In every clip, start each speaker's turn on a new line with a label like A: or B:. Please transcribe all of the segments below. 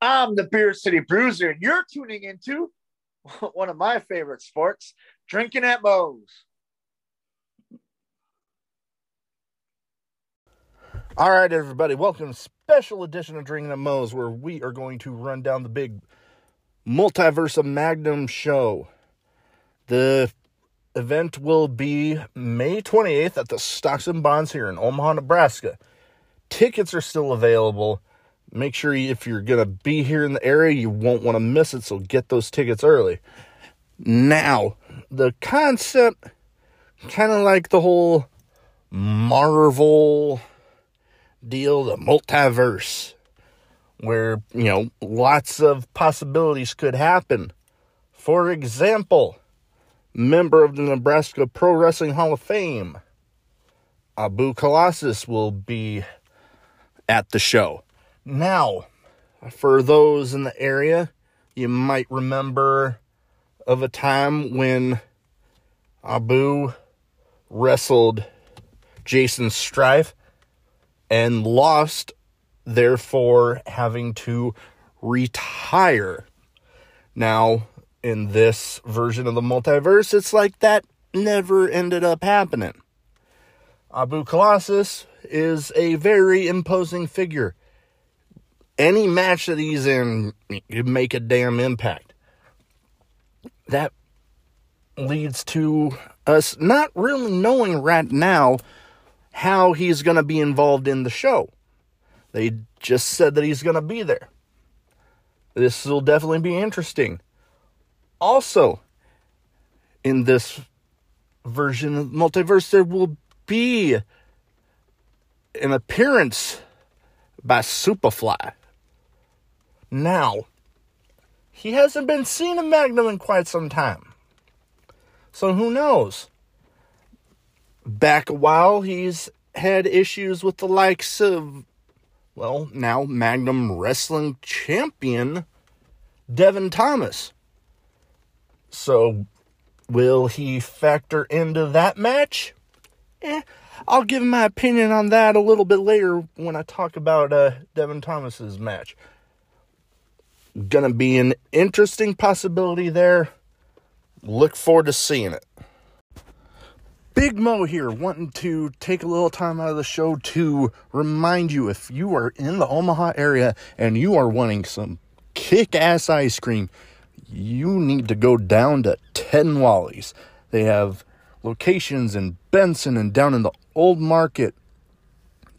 A: I'm the Beer City Bruiser, and you're tuning into one of my favorite sports, drinking at Mo's.
B: All right, everybody, welcome to special edition of Drinking at Mo's, where we are going to run down the big Multiverse Magnum show. The event will be May 28th at the Stocks and Bonds here in Omaha, Nebraska. Tickets are still available. Make sure if you're going to be here in the area, you won't want to miss it, so get those tickets early. Now, the concept, kind of like the whole Marvel deal, the multiverse, where, you know, lots of possibilities could happen. For example, member of the Nebraska Pro Wrestling Hall of Fame, Abu Colossus will be at the show. Now, for those in the area, you might remember of a time when Abu wrestled Jason Strife and lost, therefore having to retire. Now, in this version of the multiverse, it's like that never ended up happening. Abu Colossus is a very imposing figure. Any match that he's in, you make a damn impact. That leads to us not really knowing right now how he's going to be involved in the show. They just said that he's going to be there. This will definitely be interesting. Also, in this version of multiverse, there will be an appearance by Superfly. Now, he hasn't been seen in Magnum in quite some time. So who knows? Back a while, he's had issues with the likes of, well, now Magnum Wrestling Champion Devin Thomas. So, will he factor into that match? Eh, I'll give my opinion on that a little bit later when I talk about uh, Devin Thomas's match. Gonna be an interesting possibility there. Look forward to seeing it. Big Mo here, wanting to take a little time out of the show to remind you if you are in the Omaha area and you are wanting some kick ass ice cream, you need to go down to Ted & Wally's. They have locations in Benson and down in the Old Market.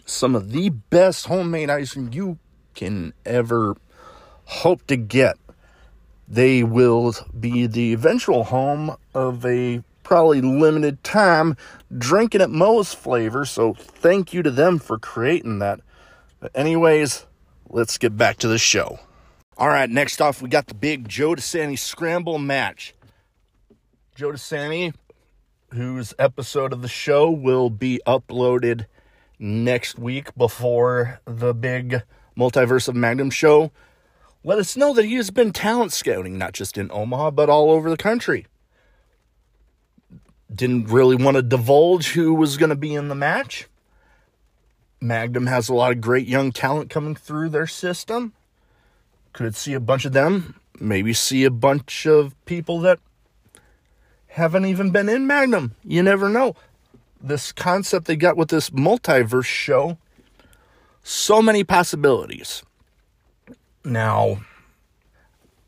B: Some of the best homemade ice cream you can ever hope to get. They will be the eventual home of a probably limited time drinking at Mo's flavor. So thank you to them for creating that. But anyways, let's get back to the show. All right, next off, we got the big Joe DeSanti scramble match. Joe DeSanti, whose episode of the show will be uploaded next week before the big Multiverse of Magnum show, let us know that he has been talent scouting, not just in Omaha, but all over the country didn't really want to divulge who was going to be in the match. Magnum has a lot of great young talent coming through their system. Could see a bunch of them, maybe see a bunch of people that haven't even been in Magnum. You never know. This concept they got with this multiverse show, so many possibilities. Now,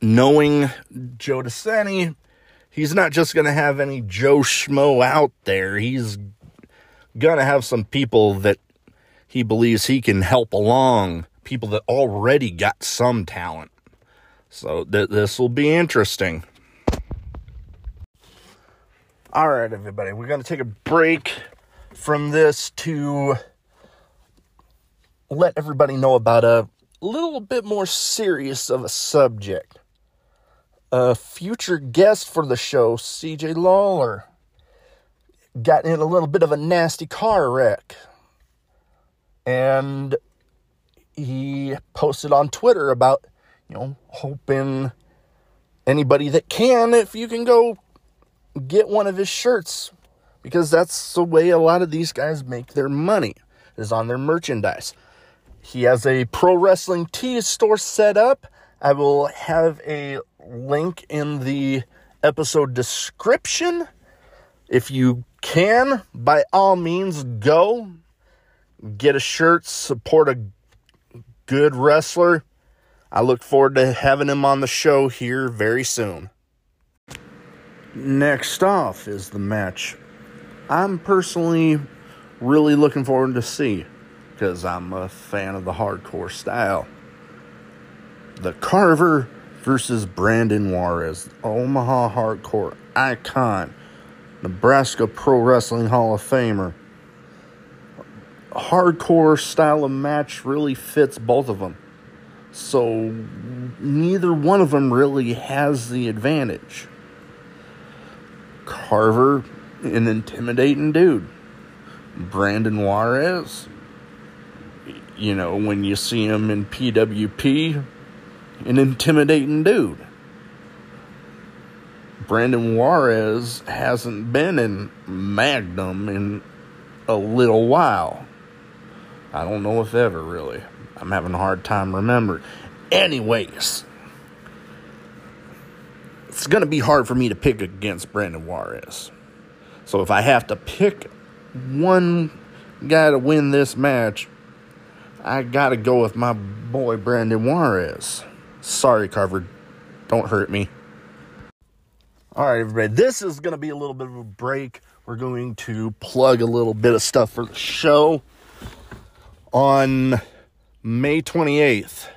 B: knowing Joe DeSanti, he's not just going to have any Joe Schmo out there. He's going to have some people that he believes he can help along, people that already got some talent. So th- this will be interesting. All right, everybody, we're going to take a break from this to let everybody know about a little bit more serious of a subject a future guest for the show, CJ Lawler, got in a little bit of a nasty car wreck. And he posted on Twitter about, you know, hoping anybody that can, if you can go get one of his shirts, because that's the way a lot of these guys make their money, is on their merchandise. He has a pro wrestling tee store set up I will have a link in the episode description. If you can, by all means, go get a shirt, support a good wrestler. I look forward to having him on the show here very soon. Next off is the match I'm personally really looking forward to see because I'm a fan of the hardcore style. The Carver versus Brandon Juarez, Omaha hardcore icon, Nebraska Pro Wrestling Hall of Famer. Hardcore style of match really fits both of them. So neither one of them really has the advantage. Carver, an intimidating dude. Brandon Juarez, you know, when you see him in PWP, an intimidating dude. Brandon Juarez hasn't been in Magnum in a little while. I don't know if ever really. I'm having a hard time remembering. Anyways, it's going to be hard for me to pick against Brandon Juarez. So if I have to pick one guy to win this match, I got to go with my boy Brandon Juarez. Sorry, Carver. Don't hurt me. All right, everybody. This is to be a little bit of a break. We're going to plug a little bit of stuff for the show. On May 28th,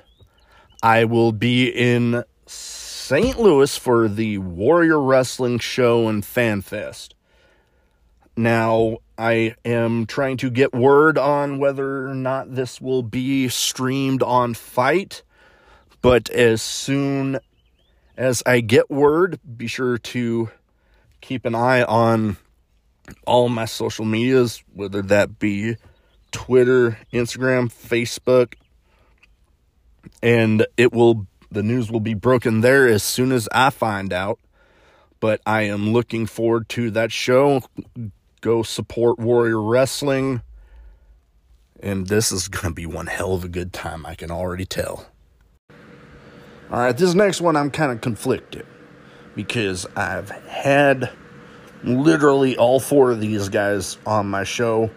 B: I will be in St. Louis for the Warrior Wrestling Show and Fan Fest. Now, I am trying to get word on whether or not this will be streamed on FITE, but as soon as I get word, be sure to keep an eye on all my social medias, whether that be Twitter, Instagram, Facebook, and it will the news will be broken there as soon as I find out. But I am looking forward to that show. Go support Warrior Wrestling. And this is going to be one hell of a good time, I can already tell. All right, this next one I'm kind of conflicted because I've had literally all four of these guys on my show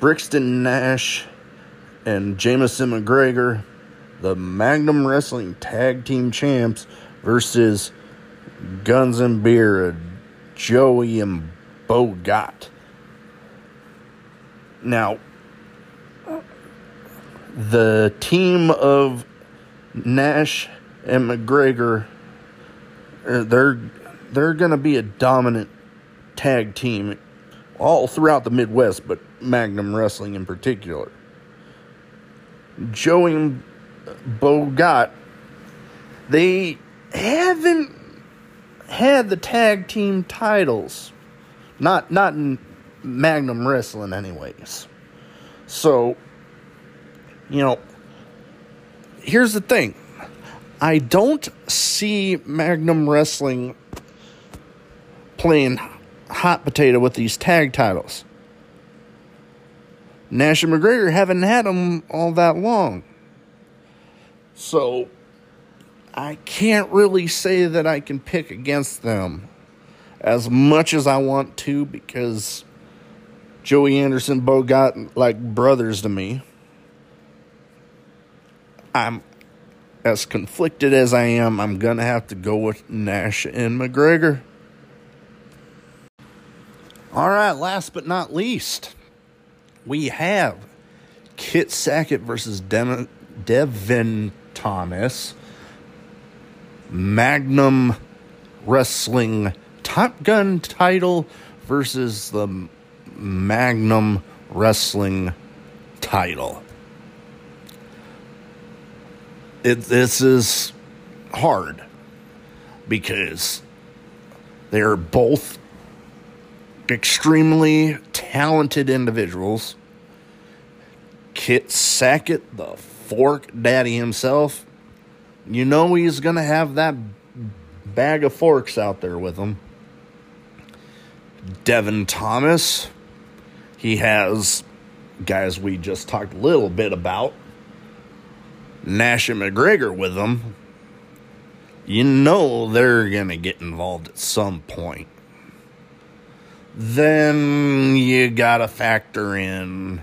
B: Brixton Nash and Jameson McGregor the Magnum Wrestling Tag Team Champs versus Guns and Beer, Joey and Bogat. Now, the team of Nash and McGregor, uh, they're they're going to be a dominant tag team all throughout the Midwest, but Magnum Wrestling in particular. Joey Bogat, they haven't had the tag team titles. Not not in Magnum Wrestling anyways. So, you know, here's the thing. I don't see Magnum Wrestling playing hot potato with these tag titles. Nash and McGregor haven't had them all that long. So I can't really say that I can pick against them as much as I want to because Joey Anderson, Bogat like brothers to me. I'm as conflicted as I am, I'm going to have to go with Nash and McGregor. All right, last but not least, we have Kit Sackett versus Devin Thomas, Magnum Wrestling Top Gun title versus the Magnum Wrestling title. It, this is hard because they are both extremely talented individuals. Kit Sackett, the Fork Daddy himself, you know he's going to have that bag of forks out there with him. Devin Thomas, he has guys we just talked a little bit about. Nash and McGregor with them, you know they're going to get involved at some point. Then you got to factor in,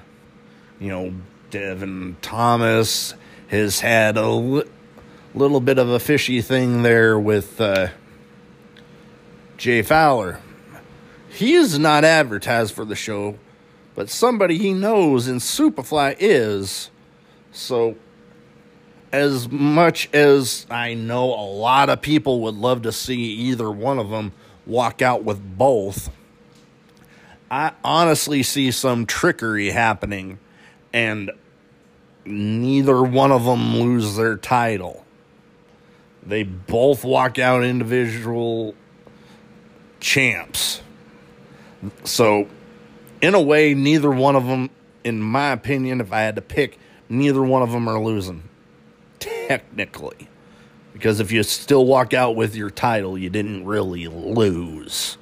B: you know, Devin Thomas has had a li- little bit of a fishy thing there with uh, Jay Fowler. He is not advertised for the show, but somebody he knows in Superfly is. So, as much as I know a lot of people would love to see either one of them walk out with both, I honestly see some trickery happening, and neither one of them lose their title. They both walk out individual champs. So, in a way, neither one of them, in my opinion, if I had to pick, neither one of them are losing. Technically. Because if you still walk out with your title, you didn't really lose.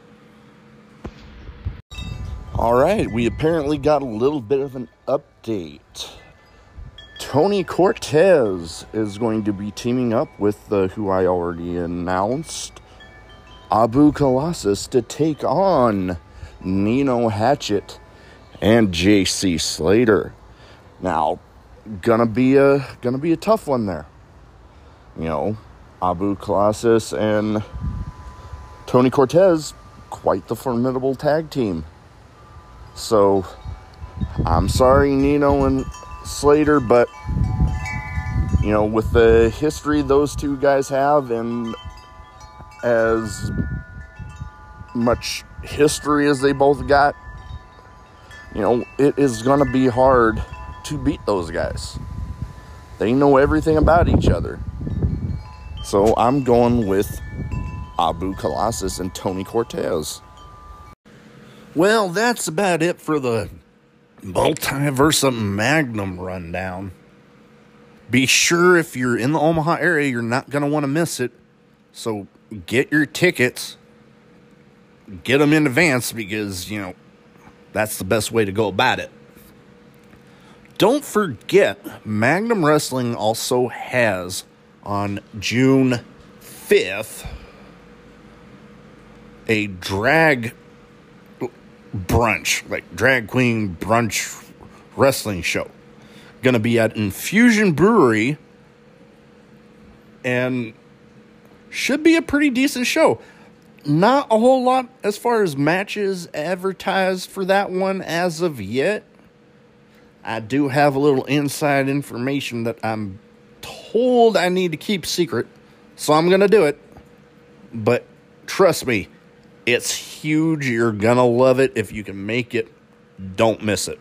B: All right, we apparently got a little bit of an update. Tony Cortez is going to be teaming up with the who I already announced, Abu Colossus, to take on Nino Hatchet and JC Slater. Now, gonna be a gonna be a tough one there. You know, Abu Colossus and Tony Cortez, quite the formidable tag team. So, I'm sorry, Nino and Slater, but you know, with the history those two guys have and as much history as they both got, you know, it is going to be hard to beat those guys. They know everything about each other. So I'm going with Abu Colossus and Tony Cortez. Well, that's about it for the Multiverse Magnum rundown. Be sure if you're in the Omaha area, you're not going to want to miss it. So get your tickets, get them in advance because, you know, that's the best way to go about it. Don't forget, Magnum Wrestling also has on June 5th a drag brunch, like drag queen brunch wrestling show. Going to be at Infusion Brewery and should be a pretty decent show. Not a whole lot as far as matches advertised for that one as of yet. I do have a little inside information that I'm told I need to keep secret, so I'm going to do it. But trust me, it's huge. You're going to love it. If you can make it, don't miss it.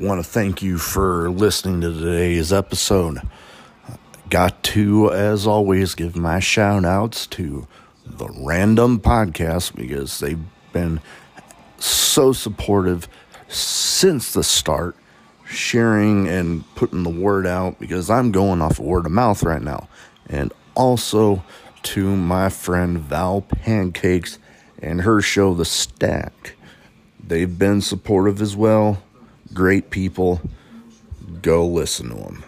B: Want to thank you for listening to today's episode. Got to, as always, give my shout outs to the Random Podcast because they've been so supportive since the start, sharing and putting the word out because I'm going off of word of mouth right now. And also to my friend Val Pancakes and her show, The Stack. They've been supportive as well. Great people. Go listen to them.